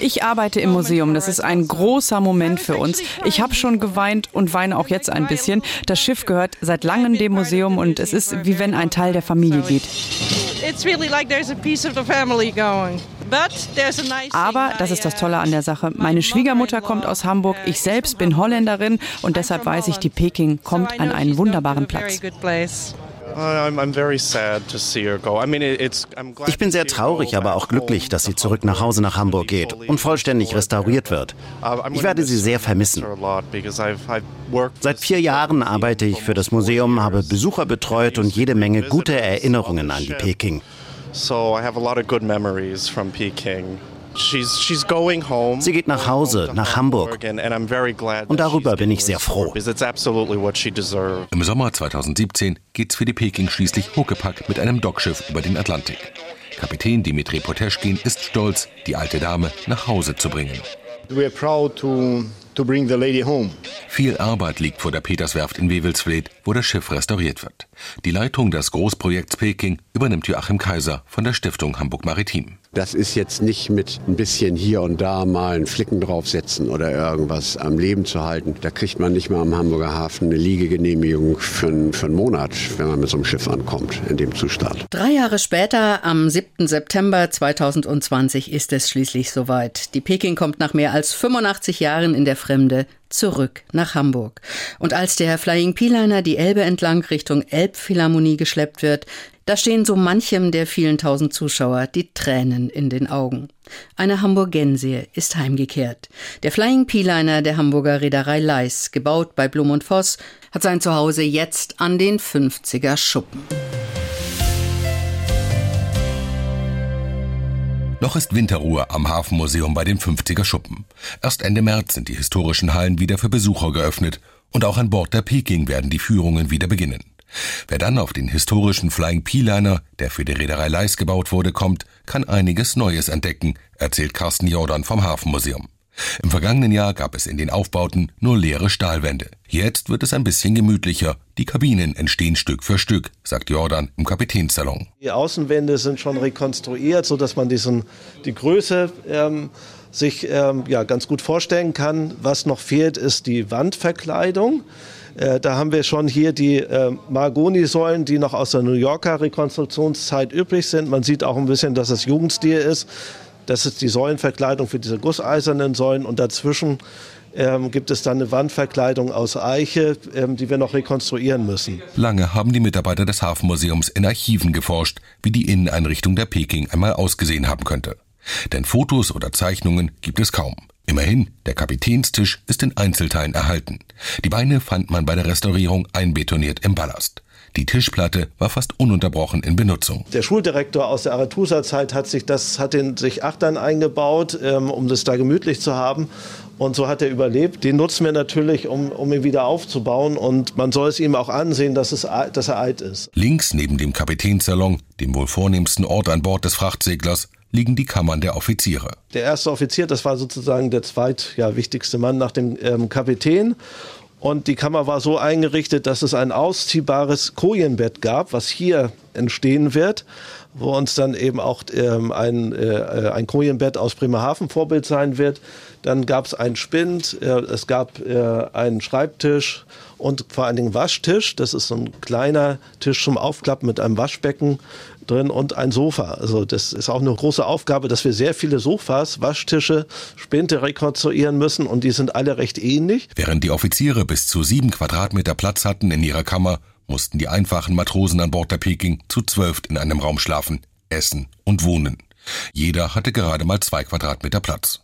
Speaker 12: ich arbeite im Museum. Das ist ein großer Moment für uns. Ich habe schon geweint und weine auch jetzt ein bisschen. Das Schiff gehört seit langem dem Museum und es ist wie wenn ein Teil der Familie geht. Aber, das ist das Tolle an der Sache, meine Schwiegermutter kommt aus Hamburg, ich selbst bin Holländerin und deshalb weiß ich, die Peking kommt an einen wunderbaren Platz.
Speaker 13: Ich bin sehr traurig, aber auch glücklich, dass sie zurück nach Hause nach Hamburg geht und vollständig restauriert wird. Ich werde sie sehr vermissen. Seit vier Jahren arbeite ich für das Museum, habe Besucher betreut und jede Menge gute Erinnerungen an die Peking. So I have a lot of good memories from Peking. Sie geht nach Hause, nach Hamburg. Und darüber bin ich sehr froh.
Speaker 3: Im Sommer 2017 geht's für die Peking schließlich huckepack mit einem Dockschiff über den Atlantik. Kapitän Dimitri Poteschkin ist stolz, die alte Dame nach Hause zu bringen. We are proud to to bring the lady home. Viel Arbeit liegt vor der Peterswerft in Wewelsfleth, wo das Schiff restauriert wird. Die Leitung des Großprojekts Peking übernimmt Joachim Kaiser von der Stiftung Hamburg Maritim.
Speaker 14: Das ist jetzt nicht mit ein bisschen hier und da mal einen Flicken draufsetzen oder irgendwas am Leben zu halten. Da kriegt man nicht mal am Hamburger Hafen eine Liegegenehmigung für, für einen Monat, wenn man mit so einem Schiff ankommt, in dem Zustand.
Speaker 2: Drei Jahre später, am 7. September 2020, ist es schließlich soweit. Die Peking kommt nach mehr als 85 Jahren in der Fremde zurück nach Hamburg. Und als der Flying P-Liner die Elbe entlang Richtung Elbphilharmonie geschleppt wird, da stehen so manchem der vielen tausend Zuschauer die Tränen in den Augen. Eine Hamburgensie ist heimgekehrt. Der Flying P-Liner der Hamburger Reederei Leis, gebaut bei Blum und Voss, hat sein Zuhause jetzt an den 50er Schuppen.
Speaker 3: Noch ist Winterruhe am Hafenmuseum bei den 50er Schuppen. Erst Ende März sind die historischen Hallen wieder für Besucher geöffnet und auch an Bord der Peking werden die Führungen wieder beginnen. Wer dann auf den historischen Flying P-Liner, der für die Reederei Leis gebaut wurde, kommt, kann einiges Neues entdecken, erzählt Carsten Jordan vom Hafenmuseum. Im vergangenen Jahr gab es in den Aufbauten nur leere Stahlwände. Jetzt wird es ein bisschen gemütlicher. Die Kabinen entstehen Stück für Stück, sagt Jordan im Kapitänssalon.
Speaker 15: Die Außenwände sind schon rekonstruiert, sodass man diesen, die Größe ähm, sich ähm, ja, ganz gut vorstellen kann. Was noch fehlt, ist die Wandverkleidung. Äh, da haben wir schon hier die äh, Margoni-Säulen, die noch aus der New Yorker Rekonstruktionszeit übrig sind. Man sieht auch ein bisschen, dass es Jugendstil ist. Das ist die Säulenverkleidung für diese gusseisernen Säulen und dazwischen ähm, gibt es dann eine Wandverkleidung aus Eiche, ähm, die wir noch rekonstruieren müssen.
Speaker 3: Lange haben die Mitarbeiter des Hafenmuseums in Archiven geforscht, wie die Inneneinrichtung der Peking einmal ausgesehen haben könnte. Denn Fotos oder Zeichnungen gibt es kaum. Immerhin, der Kapitänstisch ist in Einzelteilen erhalten. Die Beine fand man bei der Restaurierung einbetoniert im Ballast. Die Tischplatte war fast ununterbrochen in Benutzung.
Speaker 15: Der Schuldirektor aus der Arethusa-Zeit hat sich das, hat den sich Achtern eingebaut, ähm, um das da gemütlich zu haben. Und so hat er überlebt. Den nutzen wir natürlich, um, um ihn wieder aufzubauen. Und man soll es ihm auch ansehen, dass, es, dass er alt ist.
Speaker 3: Links neben dem Kapitänssalon, dem wohl vornehmsten Ort an Bord des Frachtseglers, liegen die Kammern der Offiziere.
Speaker 15: Der erste Offizier, das war sozusagen der zweitwichtigste ja, Mann nach dem ähm, Kapitän. Und die Kammer war so eingerichtet, dass es ein ausziehbares Kojenbett gab, was hier entstehen wird, wo uns dann eben auch ähm, ein, äh, ein Kojenbett aus Bremerhaven Vorbild sein wird. Dann gab es einen Spind, äh, es gab äh, einen Schreibtisch und vor allen Dingen Waschtisch. Das ist so ein kleiner Tisch zum Aufklappen mit einem Waschbecken drin und ein Sofa. Also das ist auch eine große Aufgabe, dass wir sehr viele Sofas, Waschtische, Spinte rekonstruieren müssen und die sind alle recht ähnlich.
Speaker 3: Während die Offiziere bis zu sieben Quadratmeter Platz hatten in ihrer Kammer, mussten die einfachen Matrosen an Bord der Peking zu zwölf in einem Raum schlafen, essen und wohnen. Jeder hatte gerade mal zwei Quadratmeter Platz.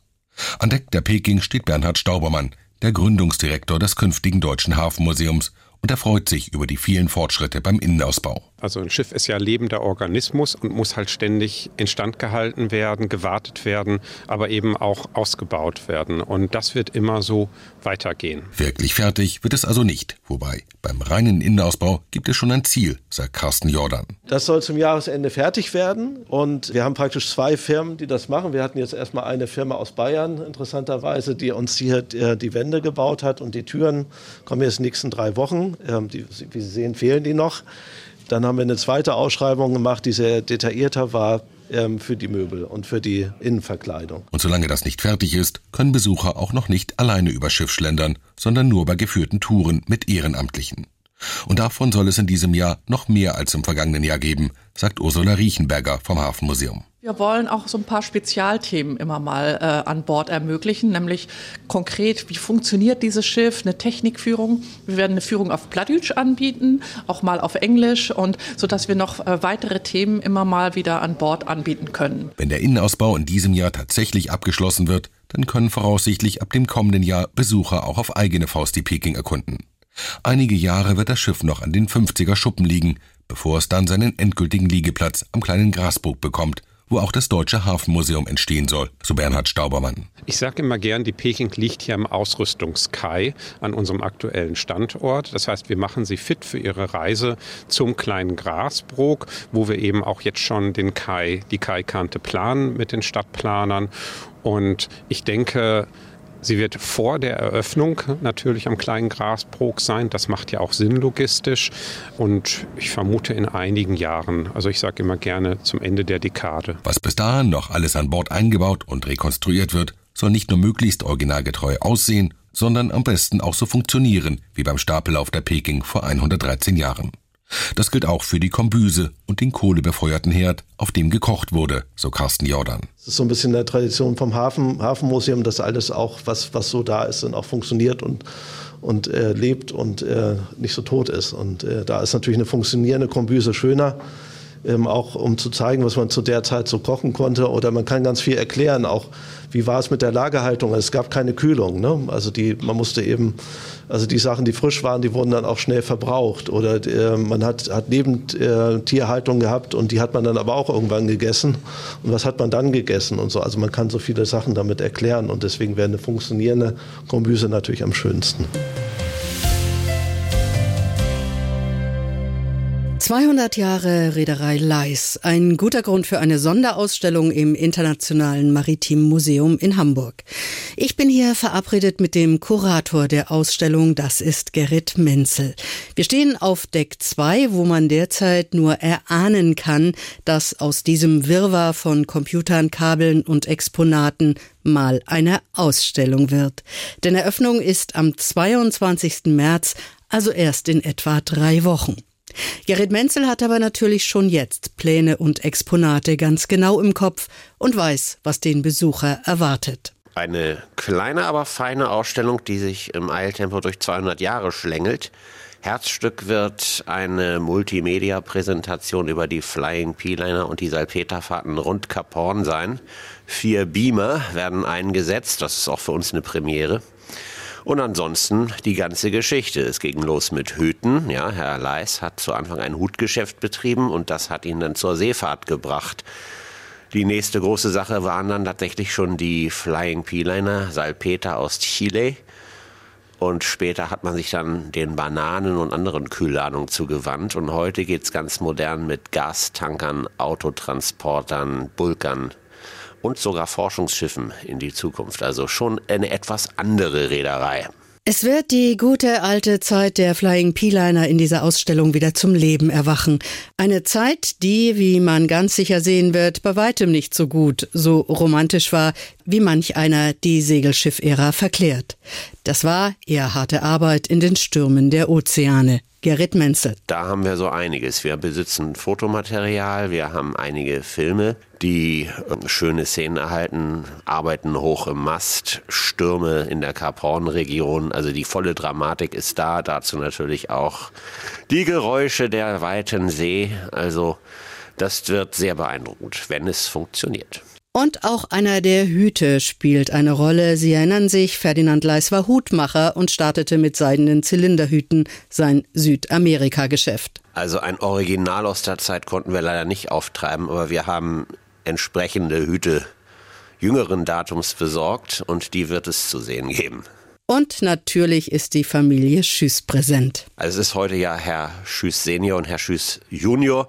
Speaker 3: An Deck der Peking steht Bernhard Staubermann, der Gründungsdirektor des künftigen Deutschen Hafenmuseums und er freut sich über die vielen Fortschritte beim Innenausbau.
Speaker 16: Also ein Schiff ist ja lebender Organismus und muss halt ständig instand gehalten werden, gewartet werden, aber eben auch ausgebaut werden. Und das wird immer so weitergehen.
Speaker 3: Wirklich fertig wird es also nicht. Wobei, beim reinen Innenausbau gibt es schon ein Ziel, sagt Carsten Jordan.
Speaker 15: Das soll zum Jahresende fertig werden. Und wir haben praktisch zwei Firmen, die das machen. Wir hatten jetzt erstmal eine Firma aus Bayern, interessanterweise, die uns hier äh, die Wände gebaut hat und die Türen kommen jetzt in den nächsten drei Wochen. Ähm, die, wie Sie sehen, fehlen die noch. Dann haben wir eine zweite Ausschreibung gemacht, die sehr detaillierter war ähm, für die Möbel und für die Innenverkleidung.
Speaker 3: Und solange das nicht fertig ist, können Besucher auch noch nicht alleine über Schiff schlendern, sondern nur bei geführten Touren mit Ehrenamtlichen. Und davon soll es in diesem Jahr noch mehr als im vergangenen Jahr geben, sagt Ursula Riechenberger vom Hafenmuseum.
Speaker 17: Wir wollen auch so ein paar Spezialthemen immer mal äh, an Bord ermöglichen, nämlich konkret, wie funktioniert dieses Schiff, eine Technikführung. Wir werden eine Führung auf Plattdeutsch anbieten, auch mal auf Englisch und so dass wir noch äh, weitere Themen immer mal wieder an Bord anbieten können.
Speaker 3: Wenn der Innenausbau in diesem Jahr tatsächlich abgeschlossen wird, dann können voraussichtlich ab dem kommenden Jahr Besucher auch auf eigene Faust die Peking erkunden. Einige Jahre wird das Schiff noch an den 50er Schuppen liegen, bevor es dann seinen endgültigen Liegeplatz am kleinen Grasburg bekommt wo auch das Deutsche Hafenmuseum entstehen soll, so Bernhard Staubermann.
Speaker 16: Ich sage immer gern, die Peking liegt hier am Ausrüstungskai an unserem aktuellen Standort. Das heißt, wir machen sie fit für ihre Reise zum kleinen Grasbrook, wo wir eben auch jetzt schon den Kai, die Kai-Kante planen mit den Stadtplanern. Und ich denke, Sie wird vor der Eröffnung natürlich am kleinen Grasbrook sein. Das macht ja auch Sinn logistisch. Und ich vermute in einigen Jahren, also ich sage immer gerne zum Ende der Dekade.
Speaker 3: Was bis dahin noch alles an Bord eingebaut und rekonstruiert wird, soll nicht nur möglichst originalgetreu aussehen, sondern am besten auch so funktionieren wie beim Stapellauf der Peking vor 113 Jahren. Das gilt auch für die Kombüse und den kohlebefeuerten Herd, auf dem gekocht wurde, so Carsten Jordan.
Speaker 15: Das ist so ein bisschen der Tradition vom Hafen, Hafenmuseum, dass alles auch, was, was so da ist, dann auch funktioniert und, und äh, lebt und äh, nicht so tot ist. Und äh, da ist natürlich eine funktionierende Kombüse schöner ähm, auch um zu zeigen, was man zu der Zeit so kochen konnte. Oder man kann ganz viel erklären, auch wie war es mit der Lagerhaltung. Es gab keine Kühlung. Ne? Also die, man musste eben, also die Sachen, die frisch waren, die wurden dann auch schnell verbraucht. Oder äh, man hat, hat Nebentierhaltung äh, gehabt und die hat man dann aber auch irgendwann gegessen. Und was hat man dann gegessen und so. Also man kann so viele Sachen damit erklären und deswegen wäre eine funktionierende Kombüse natürlich am schönsten.
Speaker 2: 200 Jahre Reederei Leis. Ein guter Grund für eine Sonderausstellung im Internationalen Maritimen Museum in Hamburg. Ich bin hier verabredet mit dem Kurator der Ausstellung. Das ist Gerrit Menzel. Wir stehen auf Deck 2, wo man derzeit nur erahnen kann, dass aus diesem Wirrwarr von Computern, Kabeln und Exponaten mal eine Ausstellung wird. Denn Eröffnung ist am 22. März, also erst in etwa drei Wochen. Gerrit Menzel hat aber natürlich schon jetzt Pläne und Exponate ganz genau im Kopf und weiß, was den Besucher erwartet.
Speaker 18: Eine kleine, aber feine Ausstellung, die sich im Eiltempo durch 200 Jahre schlängelt. Herzstück wird eine Multimedia-Präsentation über die Flying P-Liner und die Salpeterfahrten rund Kap Horn sein. Vier Beamer werden eingesetzt, das ist auch für uns eine Premiere. Und ansonsten die ganze Geschichte. Es ging los mit Hüten. Ja, Herr Leis hat zu Anfang ein Hutgeschäft betrieben und das hat ihn dann zur Seefahrt gebracht. Die nächste große Sache waren dann tatsächlich schon die Flying P-Liner Salpeter aus Chile. Und später hat man sich dann den Bananen und anderen Kühlladungen zugewandt. Und heute geht es ganz modern mit Gastankern, Autotransportern, Bulkern, und sogar Forschungsschiffen in die Zukunft. Also schon eine etwas andere Reederei.
Speaker 2: Es wird die gute alte Zeit der Flying P-Liner in dieser Ausstellung wieder zum Leben erwachen. Eine Zeit, die, wie man ganz sicher sehen wird, bei weitem nicht so gut, so romantisch war, wie manch einer die Segelschiff-Ära verklärt. Das war eher harte Arbeit in den Stürmen der Ozeane. Gerrit Menzel.
Speaker 18: Da haben wir so einiges. Wir besitzen Fotomaterial, wir haben einige Filme, die ähm, schöne Szenen erhalten, arbeiten hoch im Mast, Stürme in der Kap Horn-Region. Also die volle Dramatik ist da. Dazu natürlich auch die Geräusche der weiten See. Also das wird sehr beeindruckend, wenn es funktioniert.
Speaker 2: Und auch einer der Hüte spielt eine Rolle. Sie erinnern sich, Ferdinand Leis war Hutmacher und startete mit seidenen Zylinderhüten sein Südamerika-Geschäft.
Speaker 18: Also ein Original aus der Zeit konnten wir leider nicht auftreiben, aber wir haben entsprechende Hüte jüngeren Datums besorgt und die wird es zu sehen geben.
Speaker 2: Und natürlich ist die Familie Schüss präsent.
Speaker 18: Also es ist heute ja Herr Schüss Senior und Herr Schüss Junior,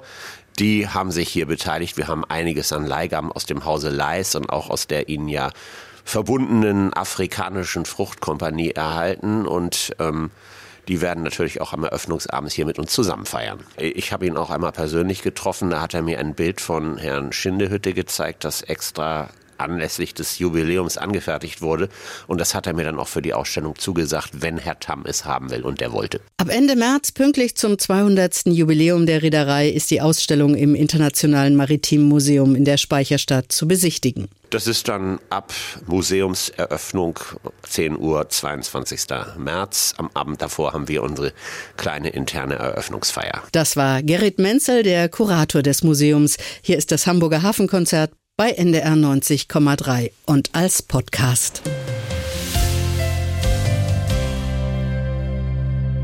Speaker 18: die haben sich hier beteiligt. Wir haben einiges an Leihgaben aus dem Hause Leis und auch aus der ihnen ja verbundenen afrikanischen Fruchtkompanie erhalten und ähm, die werden natürlich auch am Eröffnungsabend hier mit uns zusammen feiern. Ich habe ihn auch einmal persönlich getroffen, da hat er mir ein Bild von Herrn Schindehütte gezeigt, das extra anlässlich des Jubiläums angefertigt wurde. Und das hat er mir dann auch für die Ausstellung zugesagt, wenn Herr Tamm es haben will. Und der wollte.
Speaker 2: Ab Ende März, pünktlich zum 200. Jubiläum der Reederei, ist die Ausstellung im Internationalen Maritimen Museum in der Speicherstadt zu besichtigen.
Speaker 18: Das ist dann ab Museumseröffnung 10 Uhr 22. März. Am Abend davor haben wir unsere kleine interne Eröffnungsfeier.
Speaker 2: Das war Gerrit Menzel, der Kurator des Museums. Hier ist das Hamburger Hafenkonzert bei NDR 90,3 und als Podcast.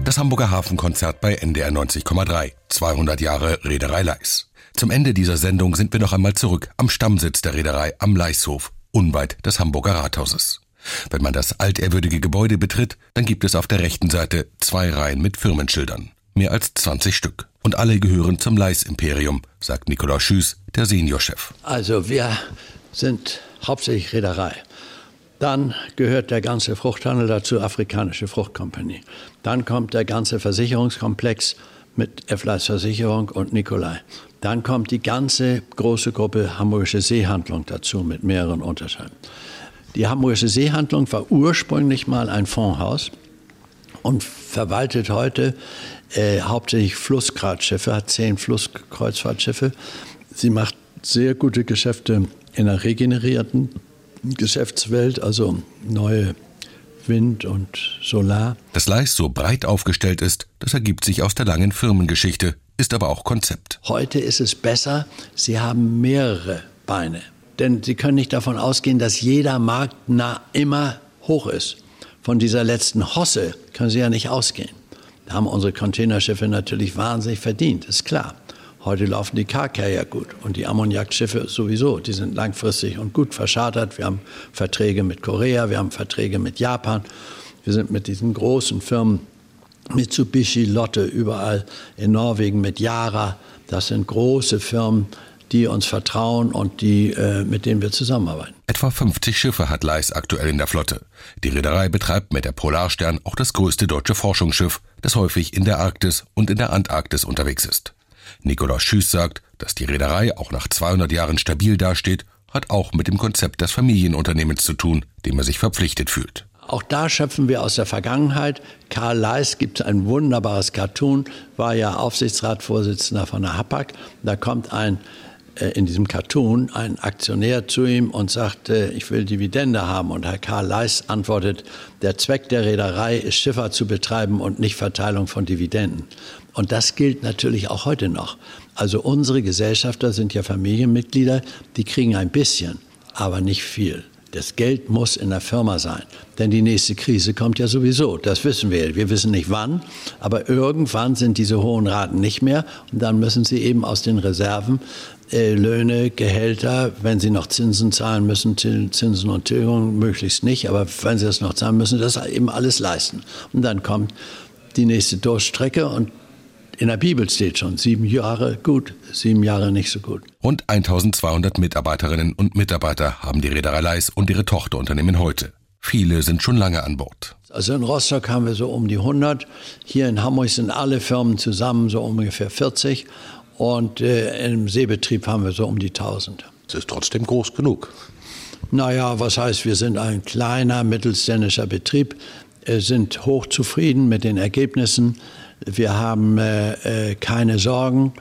Speaker 3: Das Hamburger Hafenkonzert bei NDR 90,3. 200 Jahre Reederei Leis. Zum Ende dieser Sendung sind wir noch einmal zurück am Stammsitz der Reederei am Leishof, unweit des Hamburger Rathauses. Wenn man das altehrwürdige Gebäude betritt, dann gibt es auf der rechten Seite zwei Reihen mit Firmenschildern. Mehr als 20 Stück. Und alle gehören zum Leis-Imperium, sagt Nikolaus Schüß, der Seniorchef.
Speaker 5: Also wir sind hauptsächlich Reederei. Dann gehört der ganze Fruchthandel dazu, Afrikanische Fruchtkompanie. Dann kommt der ganze Versicherungskomplex mit F-Leis Versicherung und Nikolai. Dann kommt die ganze große Gruppe Hamburgische Seehandlung dazu mit mehreren Unterteilen. Die Hamburgische Seehandlung war ursprünglich mal ein Fondshaus und verwaltet heute äh, hauptsächlich Flussgradschiffe, hat zehn Flusskreuzfahrtschiffe. Sie macht sehr gute Geschäfte in der regenerierten Geschäftswelt, also neue Wind und Solar.
Speaker 3: Dass Leis so breit aufgestellt ist, das ergibt sich aus der langen Firmengeschichte, ist aber auch Konzept.
Speaker 5: Heute ist es besser, Sie haben mehrere Beine. Denn Sie können nicht davon ausgehen, dass jeder Markt nah immer hoch ist. Von dieser letzten Hosse können Sie ja nicht ausgehen. Da haben unsere Containerschiffe natürlich wahnsinnig verdient, ist klar. Heute laufen die Car-Carrier gut und die Ammoniakschiffe sowieso. Die sind langfristig und gut verschartert. Wir haben Verträge mit Korea, wir haben Verträge mit Japan. Wir sind mit diesen großen Firmen Mitsubishi, Lotte, überall in Norwegen mit Yara. Das sind große Firmen, die uns vertrauen und die, äh, mit denen wir zusammenarbeiten.
Speaker 3: Etwa 50 Schiffe hat Leis aktuell in der Flotte. Die Reederei betreibt mit der Polarstern auch das größte deutsche Forschungsschiff, das häufig in der Arktis und in der Antarktis unterwegs ist. Nikolaus Schüß sagt, dass die Reederei auch nach 200 Jahren stabil dasteht, hat auch mit dem Konzept des Familienunternehmens zu tun, dem er sich verpflichtet fühlt.
Speaker 5: Auch da schöpfen wir aus der Vergangenheit. Karl Leis gibt ein wunderbares Cartoon, war ja Aufsichtsratsvorsitzender von der HAPAG. Da kommt ein in diesem Cartoon ein Aktionär zu ihm und sagt, ich will Dividende haben. Und Herr Karl Leis antwortet, der Zweck der Reederei ist Schifffahrt zu betreiben und nicht Verteilung von Dividenden. Und das gilt natürlich auch heute noch. Also unsere Gesellschafter sind ja Familienmitglieder, die kriegen ein bisschen, aber nicht viel. Das Geld muss in der Firma sein, denn die nächste Krise kommt ja sowieso. Das wissen wir. Wir wissen nicht wann, aber irgendwann sind diese hohen Raten nicht mehr und dann müssen sie eben aus den Reserven äh, Löhne, Gehälter, wenn sie noch Zinsen zahlen müssen, Zinsen und Tilgung möglichst nicht, aber wenn sie das noch zahlen müssen, das eben alles leisten. Und dann kommt die nächste Durchstrecke und in der Bibel steht schon, sieben Jahre gut, sieben Jahre nicht so gut.
Speaker 3: Rund 1200 Mitarbeiterinnen und Mitarbeiter haben die Reederei Leis und ihre Tochterunternehmen heute. Viele sind schon lange an Bord.
Speaker 5: Also in Rostock haben wir so um die 100. Hier in Hamburg sind alle Firmen zusammen so ungefähr 40. Und äh, im Seebetrieb haben wir so um die 1000.
Speaker 3: Das ist trotzdem groß genug.
Speaker 5: Naja, was heißt, wir sind ein kleiner mittelständischer Betrieb, äh, sind hochzufrieden mit den Ergebnissen. Wir haben äh, äh keine Sorgen.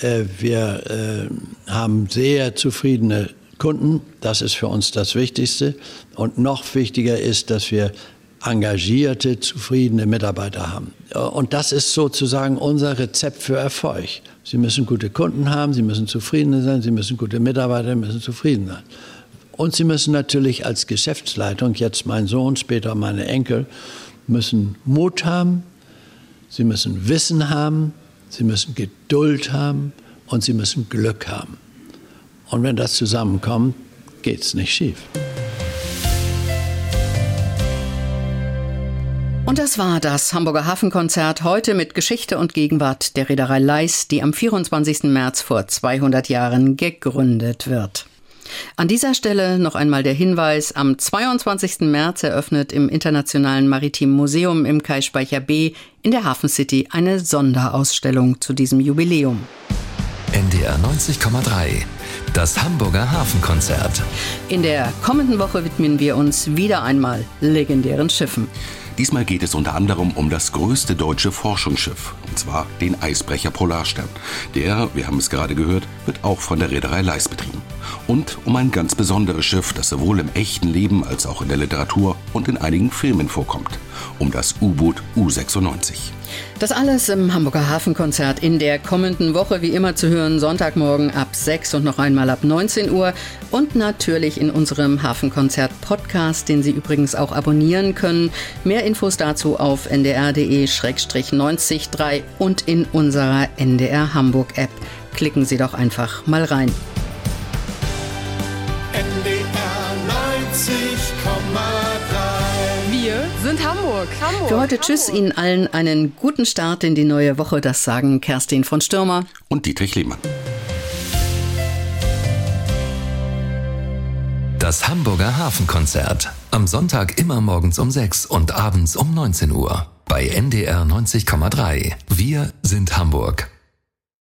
Speaker 5: Äh, wir äh, haben sehr zufriedene Kunden. Das ist für uns das Wichtigste. Und noch wichtiger ist, dass wir engagierte, zufriedene Mitarbeiter haben. Und das ist sozusagen unser Rezept für Erfolg. Sie müssen gute Kunden haben, Sie müssen zufrieden sein, Sie müssen gute Mitarbeiter, müssen zufrieden sein. Und Sie müssen natürlich als Geschäftsleitung, jetzt mein Sohn, später meine Enkel, müssen Mut haben, Sie müssen Wissen haben, Sie müssen Geduld haben und Sie müssen Glück haben. Und wenn das zusammenkommt, geht es nicht schief.
Speaker 2: Und das war das Hamburger Hafenkonzert heute mit Geschichte und Gegenwart der Reederei Leis, die am 24. März vor 200 Jahren gegründet wird. An dieser Stelle noch einmal der Hinweis, am 22. März eröffnet im Internationalen Maritimen Museum im Kaispeicher B in der Hafen City eine Sonderausstellung zu diesem Jubiläum.
Speaker 1: NDR 90,3 das Hamburger Hafenkonzert.
Speaker 2: In der kommenden Woche widmen wir uns wieder einmal legendären Schiffen.
Speaker 3: Diesmal geht es unter anderem um das größte deutsche Forschungsschiff, und zwar den Eisbrecher Polarstern. Der, wir haben es gerade gehört, wird auch von der Reederei Leis betrieben. Und um ein ganz besonderes Schiff, das sowohl im echten Leben als auch in der Literatur und in einigen Filmen vorkommt. Um das U-Boot U96.
Speaker 2: Das alles im Hamburger Hafenkonzert in der kommenden Woche wie immer zu hören, Sonntagmorgen ab 6 und noch einmal ab 19 Uhr und natürlich in unserem Hafenkonzert Podcast, den Sie übrigens auch abonnieren können. Mehr Infos dazu auf ndr.de-903 und in unserer NDR Hamburg App. Klicken Sie doch einfach mal rein.
Speaker 4: Hamburg. Hamburg.
Speaker 2: Für heute tschüss Ihnen allen einen guten Start in die neue Woche. Das sagen Kerstin von Stürmer
Speaker 3: und Dietrich Lehmann.
Speaker 1: Das Hamburger Hafenkonzert. Am Sonntag immer morgens um 6 und abends um 19 Uhr. Bei NDR 90,3. Wir sind Hamburg.